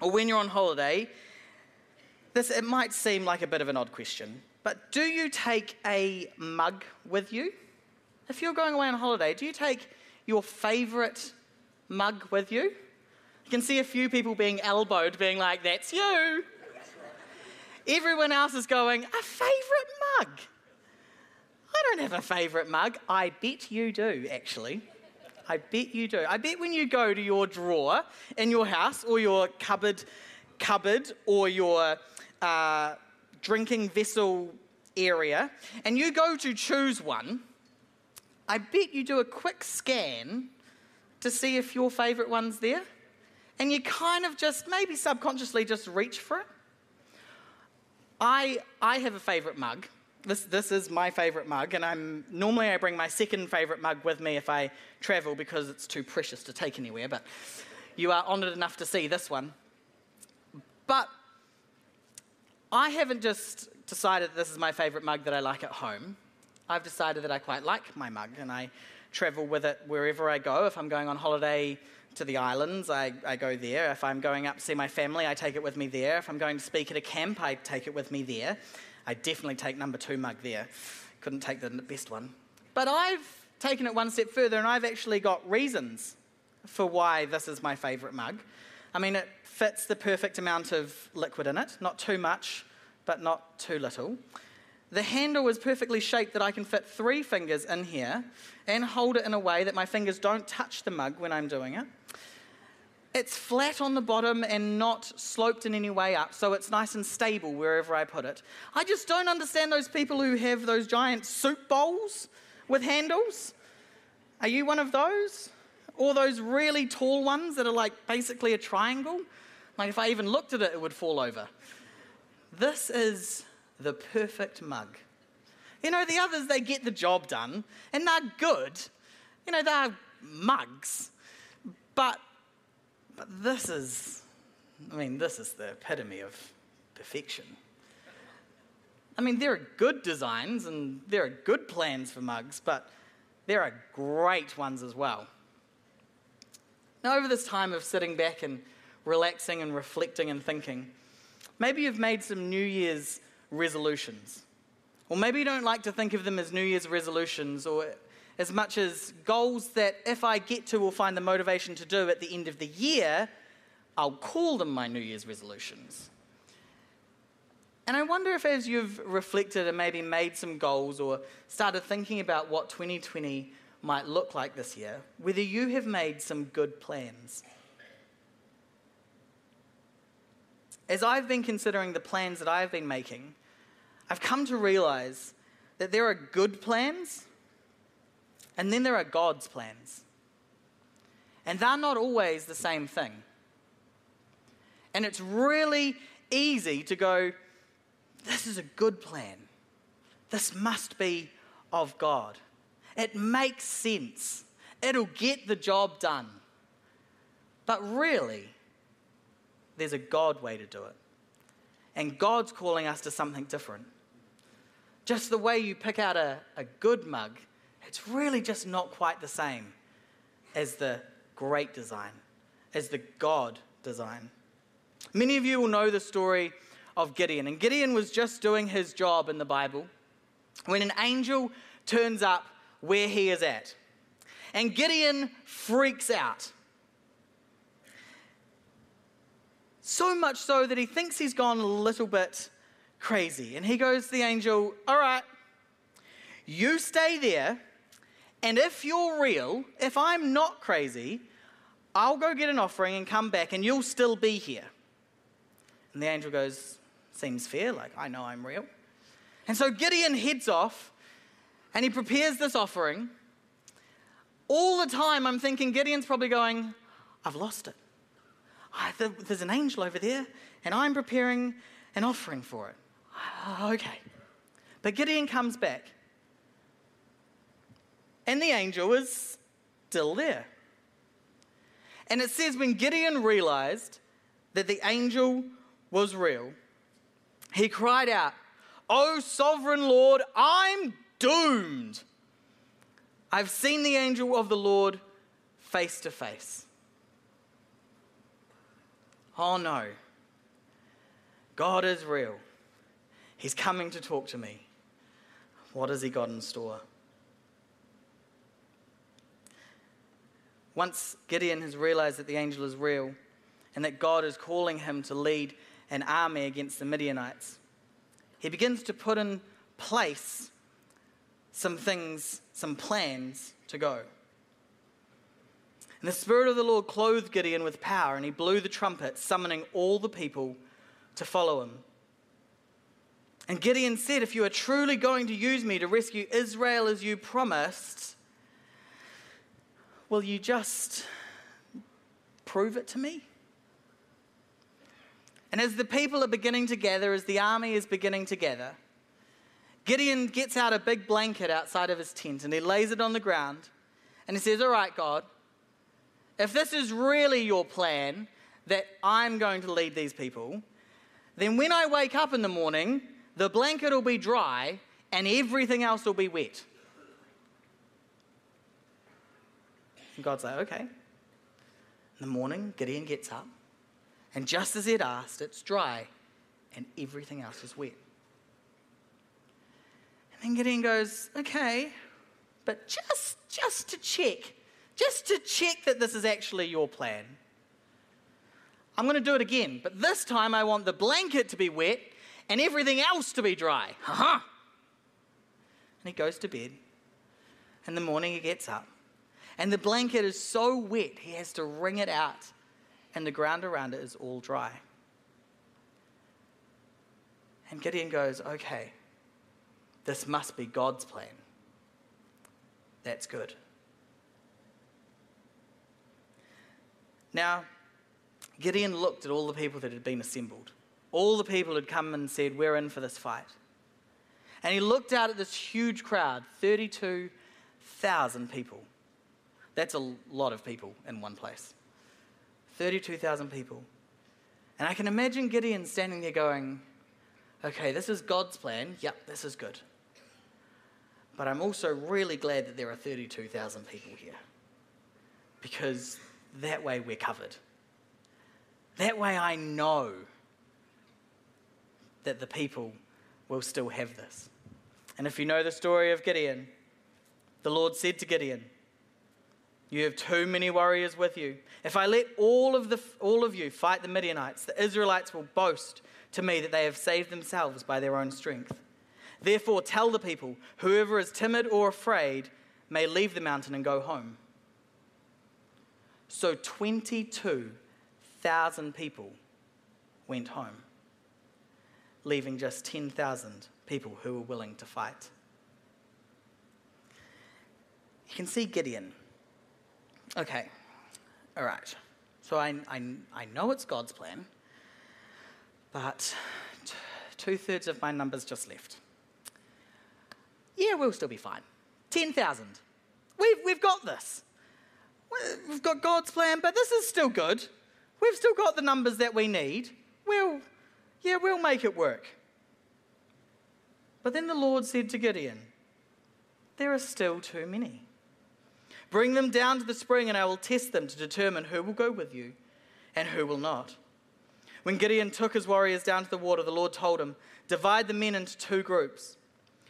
or when you're on holiday, this it might seem like a bit of an odd question, but do you take a mug with you? If you're going away on holiday, do you take your favorite mug with you? You can see a few people being elbowed, being like, That's you. Everyone else is going, A favorite mug? I don't have a favorite mug. I bet you do, actually. I bet you do. I bet when you go to your drawer in your house or your cupboard, cupboard or your uh, drinking vessel area, and you go to choose one, I bet you do a quick scan to see if your favourite one's there. And you kind of just, maybe subconsciously, just reach for it. I, I have a favourite mug. This, this is my favourite mug, and I'm normally I bring my second favourite mug with me if I travel because it's too precious to take anywhere. But you are honoured enough to see this one. But I haven't just decided this is my favourite mug that I like at home. I've decided that I quite like my mug, and I travel with it wherever I go. If I'm going on holiday to the islands, I, I go there. If I'm going up to see my family, I take it with me there. If I'm going to speak at a camp, I take it with me there. I definitely take number two mug there. Couldn't take the best one. But I've taken it one step further and I've actually got reasons for why this is my favourite mug. I mean, it fits the perfect amount of liquid in it, not too much, but not too little. The handle is perfectly shaped that I can fit three fingers in here and hold it in a way that my fingers don't touch the mug when I'm doing it. It's flat on the bottom and not sloped in any way up, so it's nice and stable wherever I put it. I just don't understand those people who have those giant soup bowls with handles. Are you one of those? Or those really tall ones that are like basically a triangle? Like if I even looked at it, it would fall over. This is the perfect mug. You know, the others, they get the job done and they're good. You know, they're mugs. But, but this is, I mean, this is the epitome of perfection. I mean, there are good designs and there are good plans for mugs, but there are great ones as well. Now, over this time of sitting back and relaxing and reflecting and thinking, maybe you've made some New Year's resolutions. Or maybe you don't like to think of them as New Year's resolutions or as much as goals that if I get to or find the motivation to do at the end of the year, I'll call them my New Year's resolutions. And I wonder if, as you've reflected and maybe made some goals or started thinking about what 2020 might look like this year, whether you have made some good plans. As I've been considering the plans that I've been making, I've come to realize that there are good plans and then there are God's plans. And they're not always the same thing. And it's really easy to go, this is a good plan. This must be of God. It makes sense. It'll get the job done. But really, there's a God way to do it. And God's calling us to something different. Just the way you pick out a, a good mug, it's really just not quite the same as the great design, as the God design. Many of you will know the story of Gideon, and Gideon was just doing his job in the Bible when an angel turns up where he is at. And Gideon freaks out. So much so that he thinks he's gone a little bit crazy. And he goes to the angel, All right, you stay there, and if you're real, if I'm not crazy, I'll go get an offering and come back, and you'll still be here. And the angel goes, Seems fair, like I know I'm real. And so Gideon heads off and he prepares this offering. All the time, I'm thinking Gideon's probably going, I've lost it. there's an angel over there, and I'm preparing an offering for it. okay. But Gideon comes back, and the angel was still there. And it says when Gideon realized that the angel was real, he cried out, O sovereign Lord, I'm doomed. I've seen the angel of the Lord face to face. oh no, God is real. He's coming to talk to me. What has he got in store? Once Gideon has realized that the angel is real and that God is calling him to lead an army against the Midianites, he begins to put in place some things, some plans to go. And the Spirit of the Lord clothed Gideon with power, and he blew the trumpet, summoning all the people to follow him. And Gideon said, If you are truly going to use me to rescue Israel as you promised, will you just prove it to me? And as the people are beginning to gather, as the army is beginning to gather, Gideon gets out a big blanket outside of his tent and he lays it on the ground and he says, All right, God, if this is really your plan that I'm going to lead these people, then when I wake up in the morning, the blanket will be dry and everything else will be wet. And God's like, okay. In the morning, Gideon gets up, and just as he'd asked, it's dry and everything else is wet. And then Gideon goes, okay, but just, just to check, just to check that this is actually your plan, I'm going to do it again, but this time I want the blanket to be wet and everything else to be dry. Ha And he goes to bed. In the morning, he gets up. And the blanket is so wet, he has to wring it out. And the ground around it is all dry. And Gideon goes, okay, this must be God's plan. That's good. Now, Gideon looked at all the people that had been assembled. All the people had come and said, We're in for this fight. And he looked out at this huge crowd 32,000 people. That's a lot of people in one place. 32,000 people. And I can imagine Gideon standing there going, Okay, this is God's plan. Yep, this is good. But I'm also really glad that there are 32,000 people here because that way we're covered. That way I know that the people will still have this. And if you know the story of Gideon, the Lord said to Gideon, You have too many warriors with you. If I let all of, the, all of you fight the Midianites, the Israelites will boast to me that they have saved themselves by their own strength. Therefore, tell the people whoever is timid or afraid may leave the mountain and go home. So 22,000 people went home, leaving just 10,000 people who were willing to fight. You can see Gideon. Okay, all right. So I, I, I know it's God's plan, but t- two thirds of my numbers just left yeah, we'll still be fine. 10,000. We've, we've got this. We've got God's plan, but this is still good. We've still got the numbers that we need. We'll, yeah, we'll make it work. But then the Lord said to Gideon, There are still too many. Bring them down to the spring, and I will test them to determine who will go with you and who will not. When Gideon took his warriors down to the water, the Lord told him, Divide the men into two groups.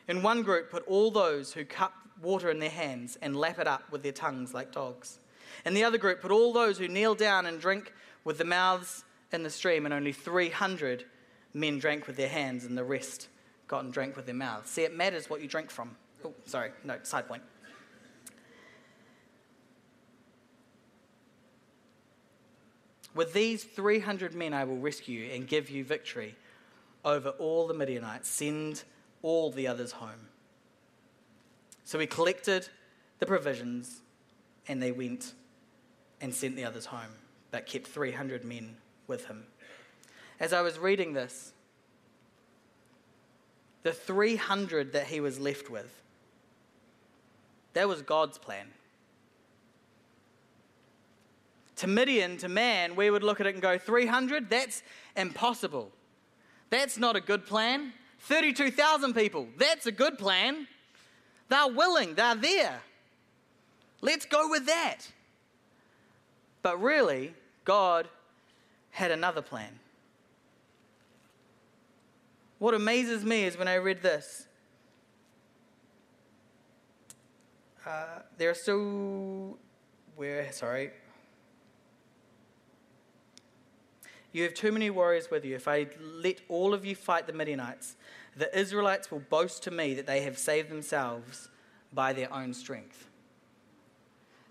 In one group, put all those who cup water in their hands and lap it up with their tongues like dogs. In the other group, put all those who kneel down and drink with the mouths in the stream, and only 300 men drank with their hands, and the rest got and drank with their mouths. See, it matters what you drink from. Oh, sorry, no, side point. With these 300 men, I will rescue you and give you victory over all the Midianites. Send all the others home. So he collected the provisions and they went and sent the others home, but kept 300 men with him. As I was reading this, the 300 that he was left with, that was God's plan. To Midian, to man, we would look at it and go, 300? That's impossible. That's not a good plan. 32,000 people. That's a good plan. They're willing, they're there. Let's go with that. But really, God had another plan. What amazes me is when I read this, uh, there are still, where, sorry, You have too many warriors with you. If I let all of you fight the Midianites, the Israelites will boast to me that they have saved themselves by their own strength.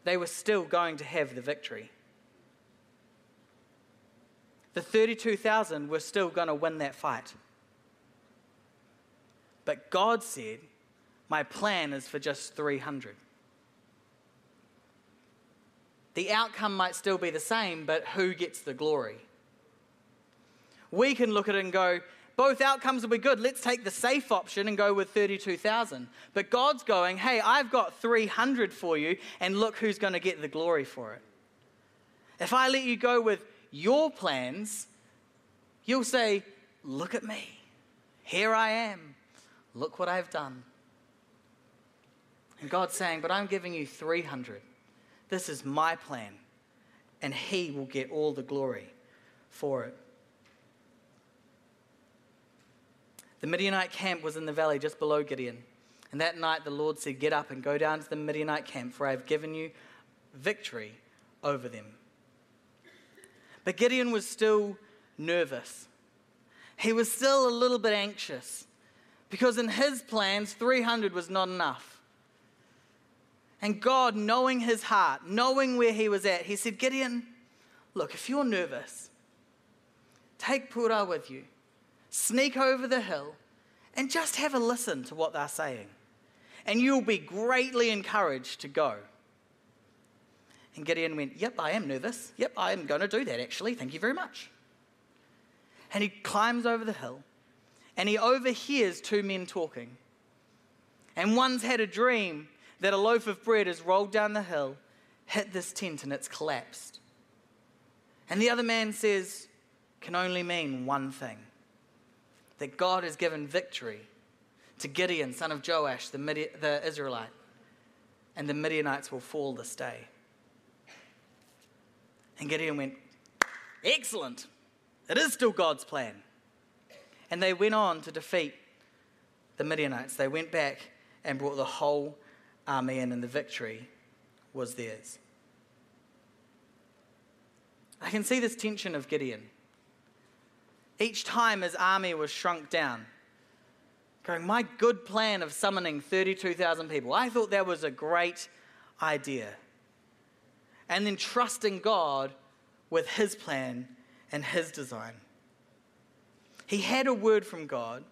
They were still going to have the victory. The 32,000 were still going to win that fight. But God said, My plan is for just 300. The outcome might still be the same, but who gets the glory? We can look at it and go, both outcomes will be good. Let's take the safe option and go with 32,000. But God's going, hey, I've got 300 for you, and look who's going to get the glory for it. If I let you go with your plans, you'll say, look at me. Here I am. Look what I've done. And God's saying, but I'm giving you 300. This is my plan, and He will get all the glory for it. The Midianite camp was in the valley just below Gideon. And that night the Lord said, Get up and go down to the Midianite camp, for I have given you victory over them. But Gideon was still nervous. He was still a little bit anxious because in his plans, 300 was not enough. And God, knowing his heart, knowing where he was at, he said, Gideon, look, if you're nervous, take Purah with you sneak over the hill, and just have a listen to what they're saying. And you'll be greatly encouraged to go. And Gideon went, Yep, I am nervous. Yep, I am going to do that actually. Thank you very much. And he climbs over the hill and he overhears two men talking. And one's had a dream that a loaf of bread has rolled down the hill, hit this tent, and it's collapsed. And the other man says, can only mean one thing that God has given victory to Gideon, son of Joash, the, Midi- the Israelite, and the Midianites will fall this day. And Gideon went, Excellent. It is still God's plan. And they went on to defeat the Midianites. They went back and brought the whole army in, and the victory was theirs. I can see this tension of Gideon each time his army was shrunk down. Going, my good plan of summoning 32,000 people, I thought that was a great idea. And then trusting God with his plan and his design. He had a word from God,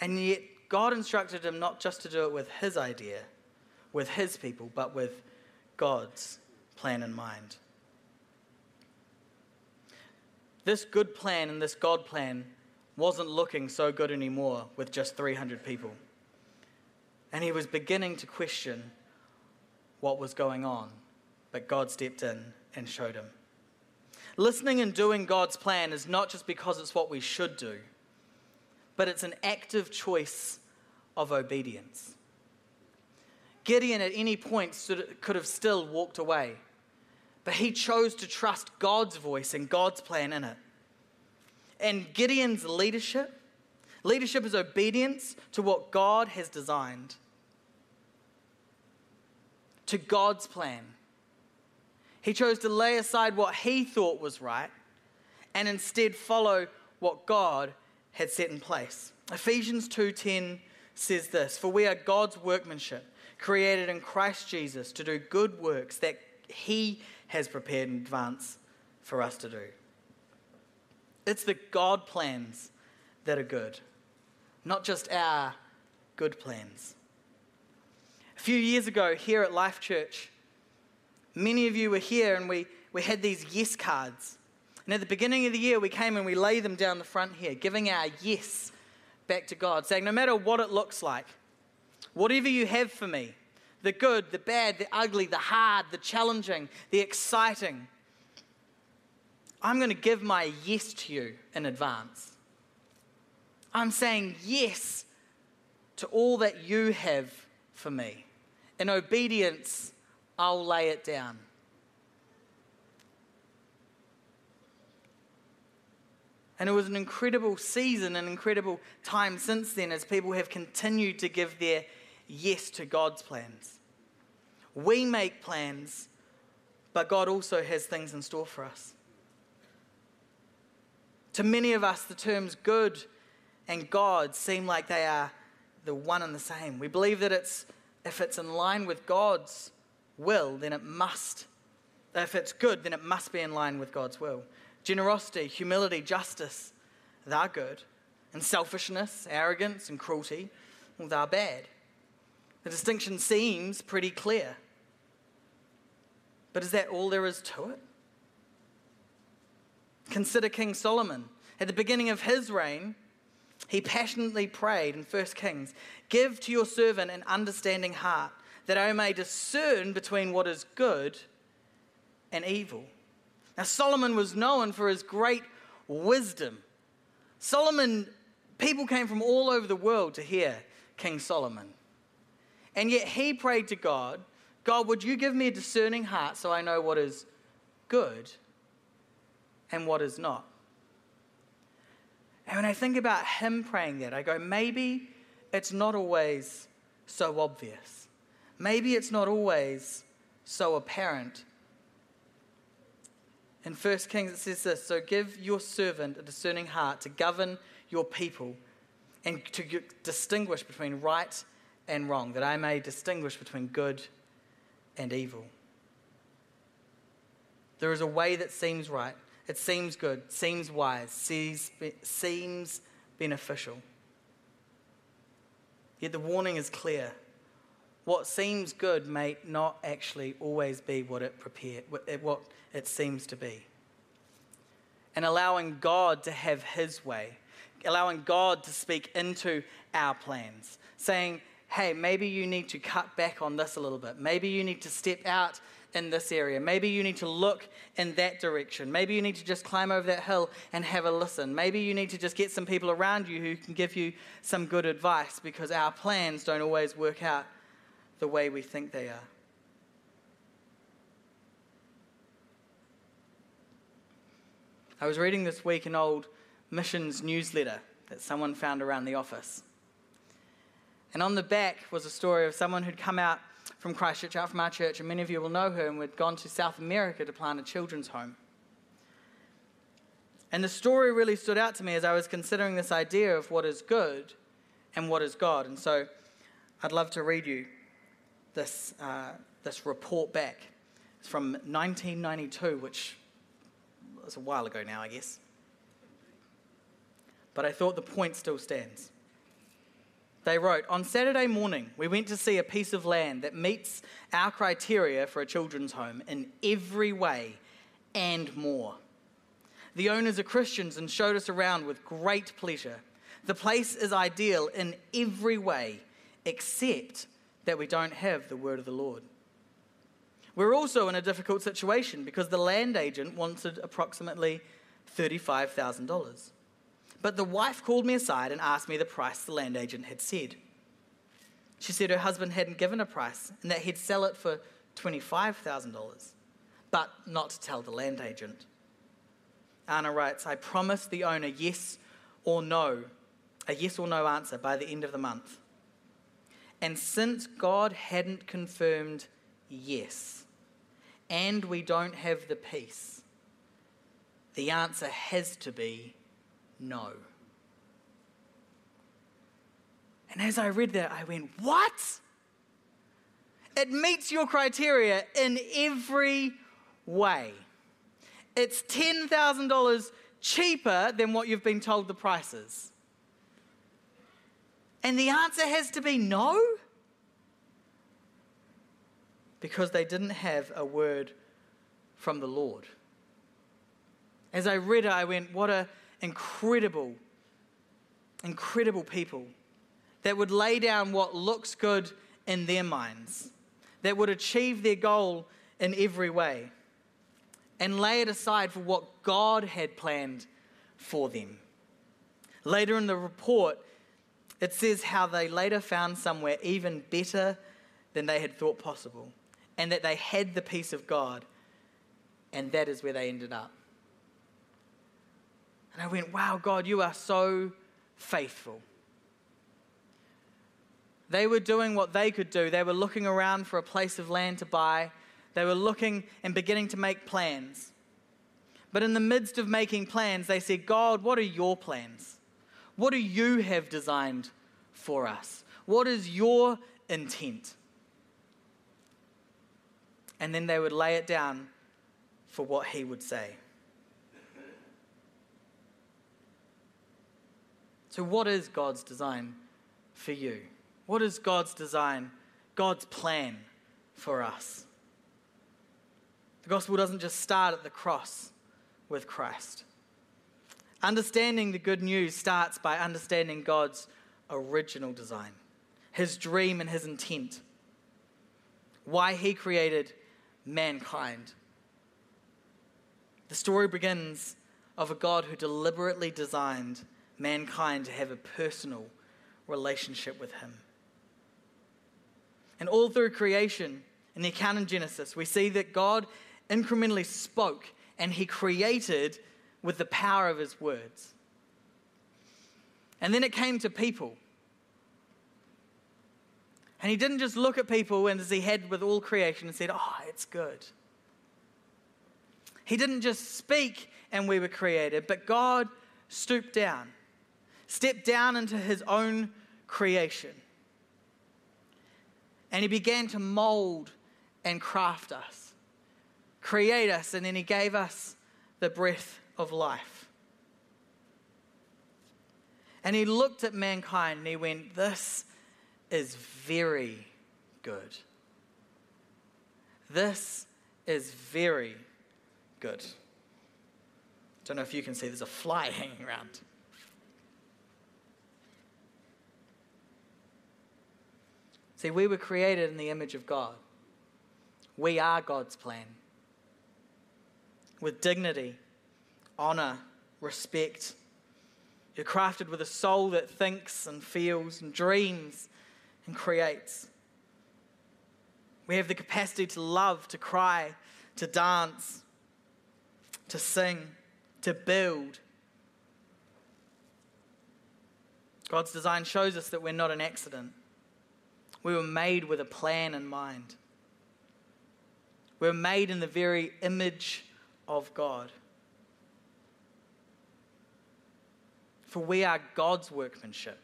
and yet God instructed him not just to do it with his idea, with his people, but with God's plan in mind. This good plan and this God plan wasn't looking so good anymore with just 300 people. And he was beginning to question what was going on, but God stepped in and showed him. Listening and doing God's plan is not just because it's what we should do, but it's an active choice of obedience. Gideon at any point could have still walked away but he chose to trust God's voice and God's plan in it. And Gideon's leadership, leadership is obedience to what God has designed, to God's plan. He chose to lay aside what he thought was right and instead follow what God had set in place. Ephesians 2:10 says this, "For we are God's workmanship, created in Christ Jesus to do good works that he has prepared in advance for us to do. It's the God plans that are good, not just our good plans. A few years ago, here at Life Church, many of you were here and we, we had these yes cards. And at the beginning of the year, we came and we laid them down the front here, giving our yes back to God, saying, no matter what it looks like, whatever you have for me, the good, the bad, the ugly, the hard, the challenging, the exciting. I'm going to give my yes to you in advance. I'm saying yes to all that you have for me. In obedience, I'll lay it down. And it was an incredible season, an incredible time since then as people have continued to give their yes to God's plans. We make plans, but God also has things in store for us. To many of us, the terms good and God seem like they are the one and the same. We believe that it's, if it's in line with God's will, then it must. If it's good, then it must be in line with God's will. Generosity, humility, justice, they're good. And selfishness, arrogance, and cruelty, well, they're bad. The distinction seems pretty clear. But is that all there is to it? Consider King Solomon. At the beginning of his reign, he passionately prayed in 1 Kings Give to your servant an understanding heart, that I may discern between what is good and evil. Now, Solomon was known for his great wisdom. Solomon, people came from all over the world to hear King Solomon. And yet he prayed to God God, would you give me a discerning heart so I know what is good and what is not? And when I think about him praying that, I go, maybe it's not always so obvious. Maybe it's not always so apparent. In 1 Kings, it says this So give your servant a discerning heart to govern your people and to distinguish between right and wrong, that I may distinguish between good and evil. There is a way that seems right, it seems good, seems wise, seems, seems beneficial. Yet the warning is clear. What seems good may not actually always be what it prepared, what it seems to be. And allowing God to have His way, allowing God to speak into our plans, saying, hey, maybe you need to cut back on this a little bit. Maybe you need to step out in this area. Maybe you need to look in that direction. Maybe you need to just climb over that hill and have a listen. Maybe you need to just get some people around you who can give you some good advice because our plans don't always work out the way we think they are. I was reading this week an old missions newsletter that someone found around the office. And on the back was a story of someone who'd come out from Christchurch, out from our church, and many of you will know her, and had gone to South America to plant a children's home. And the story really stood out to me as I was considering this idea of what is good and what is God. And so I'd love to read you this, uh, this report back. It's from 1992, which was a while ago now, I guess. But I thought the point still stands. They wrote, On Saturday morning, we went to see a piece of land that meets our criteria for a children's home in every way and more. The owners are Christians and showed us around with great pleasure. The place is ideal in every way, except that we don't have the word of the Lord. We're also in a difficult situation because the land agent wanted approximately $35,000. But the wife called me aside and asked me the price the land agent had said. She said her husband hadn't given a price and that he'd sell it for $25,000, but not to tell the land agent. Anna writes, I promised the owner yes or no, a yes or no answer by the end of the month. And since God hadn't confirmed yes, and we don't have the peace, the answer has to be no. And as I read that, I went, What? It meets your criteria in every way. It's $10,000 cheaper than what you've been told the price is. And the answer has to be no? Because they didn't have a word from the Lord. As I read it, I went, What a incredible, incredible people that would lay down what looks good in their minds, that would achieve their goal in every way, and lay it aside for what God had planned for them. Later in the report, it says how they later found somewhere even better than they had thought possible, and that they had the peace of God, and that is where they ended up. And I went, Wow, God, you are so faithful. They were doing what they could do. They were looking around for a place of land to buy. They were looking and beginning to make plans. But in the midst of making plans, they said, God, what are your plans? What do you have designed for us? What is your intent? And then they would lay it down for what he would say. So, what is God's design for you? What is God's design, God's plan for us? The gospel doesn't just start at the cross with Christ. Understanding the good news starts by understanding God's original design, his dream and his intent, why he created mankind. The story begins of a God who deliberately designed mankind to have a personal relationship with him. And all through creation, in the account in Genesis, we see that God incrementally spoke and he created with the power of his words. And then it came to people. And he didn't just look at people and as he had with all creation and said, Oh, it's good. He didn't just speak and we were created, but God stooped down, stepped down into his own creation. And he began to mold and craft us, create us, and then he gave us the breath of life. And he looked at mankind and he went, This is very good. This is very good. I don't know if you can see, there's a fly hanging around. See, we were created in the image of God. We are God's plan. With dignity, honor, respect. You're crafted with a soul that thinks and feels and dreams and creates. We have the capacity to love, to cry, to dance, to sing, to build. God's design shows us that we're not an accident. We were made with a plan in mind. We were made in the very image of God. For we are God's workmanship,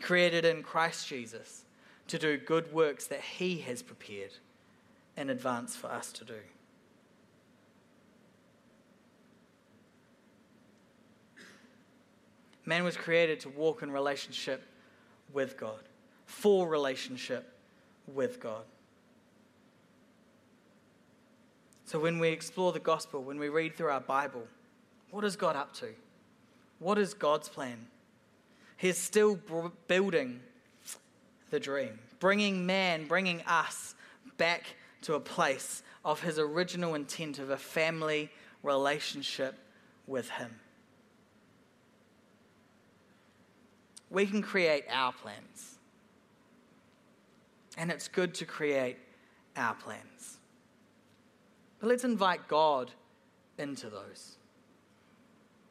created in Christ Jesus to do good works that He has prepared in advance for us to do. Man was created to walk in relationship with God full relationship with God. So when we explore the gospel, when we read through our Bible, what is God up to? What is God's plan? He's still building the dream, bringing man, bringing us back to a place of his original intent of a family relationship with him. We can create our plans. And it's good to create our plans. But let's invite God into those.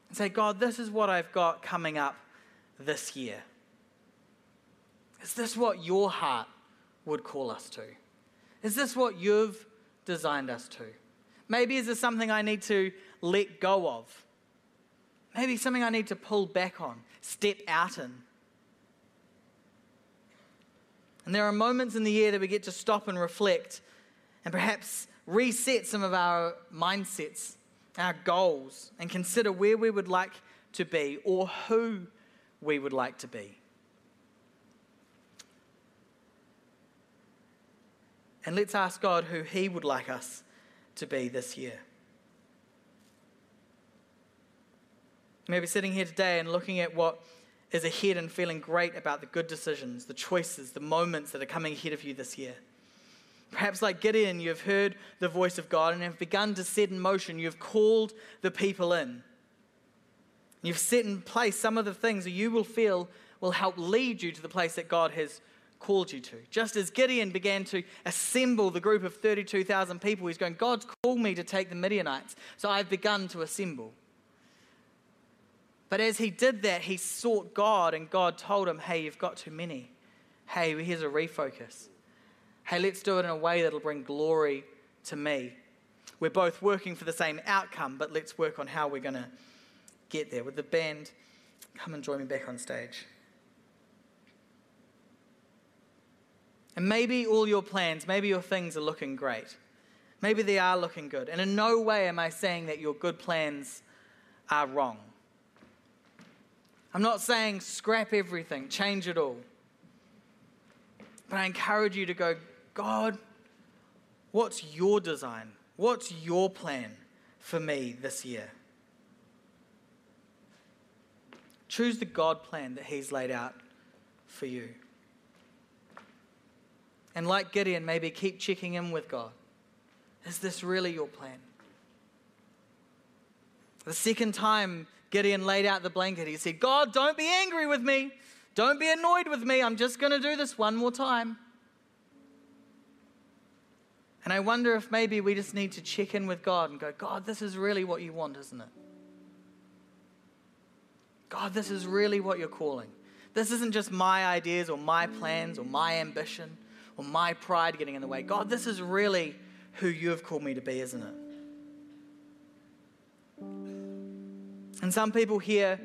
And say, God, this is what I've got coming up this year. Is this what your heart would call us to? Is this what you've designed us to? Maybe is this something I need to let go of? Maybe something I need to pull back on, step out in. And there are moments in the year that we get to stop and reflect and perhaps reset some of our mindsets, our goals, and consider where we would like to be or who we would like to be. And let's ask God who He would like us to be this year. Maybe sitting here today and looking at what is ahead and feeling great about the good decisions, the choices, the moments that are coming ahead of you this year. Perhaps, like Gideon, you've heard the voice of God and have begun to set in motion. You've called the people in. You've set in place some of the things that you will feel will help lead you to the place that God has called you to. Just as Gideon began to assemble the group of 32,000 people, he's going, God's called me to take the Midianites, so I've begun to assemble. But as he did that, he sought God, and God told him, Hey, you've got too many. Hey, here's a refocus. Hey, let's do it in a way that'll bring glory to me. We're both working for the same outcome, but let's work on how we're going to get there. With the band, come and join me back on stage. And maybe all your plans, maybe your things are looking great. Maybe they are looking good. And in no way am I saying that your good plans are wrong. I'm not saying scrap everything, change it all. But I encourage you to go, God, what's your design? What's your plan for me this year? Choose the God plan that He's laid out for you. And like Gideon, maybe keep checking in with God. Is this really your plan? The second time Gideon laid out the blanket, he said, God, don't be angry with me. Don't be annoyed with me. I'm just going to do this one more time. And I wonder if maybe we just need to check in with God and go, God, this is really what you want, isn't it? God, this is really what you're calling. This isn't just my ideas or my plans or my ambition or my pride getting in the way. God, this is really who you have called me to be, isn't it? And some people here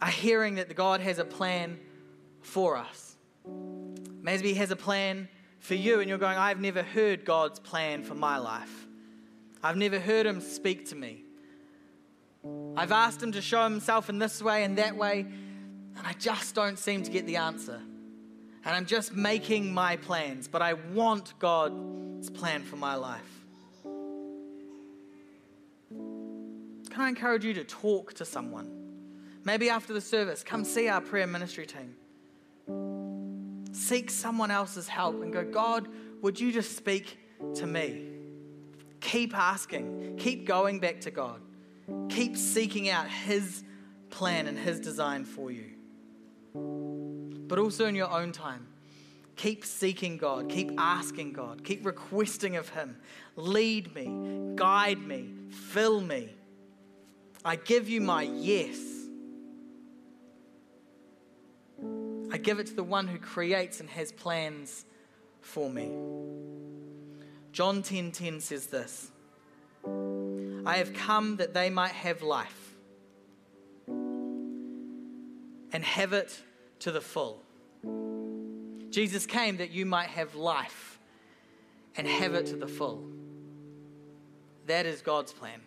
are hearing that God has a plan for us. Maybe He has a plan for you, and you're going, I've never heard God's plan for my life. I've never heard Him speak to me. I've asked Him to show Himself in this way and that way, and I just don't seem to get the answer. And I'm just making my plans, but I want God's plan for my life. Can I encourage you to talk to someone? Maybe after the service, come see our prayer ministry team. Seek someone else's help and go, God, would you just speak to me? Keep asking, keep going back to God, keep seeking out His plan and His design for you. But also in your own time, keep seeking God, keep asking God, keep requesting of Him. Lead me, guide me, fill me. I give you my yes. I give it to the one who creates and has plans for me. John 10:10 10, 10 says this. I have come that they might have life and have it to the full. Jesus came that you might have life and have it to the full. That is God's plan.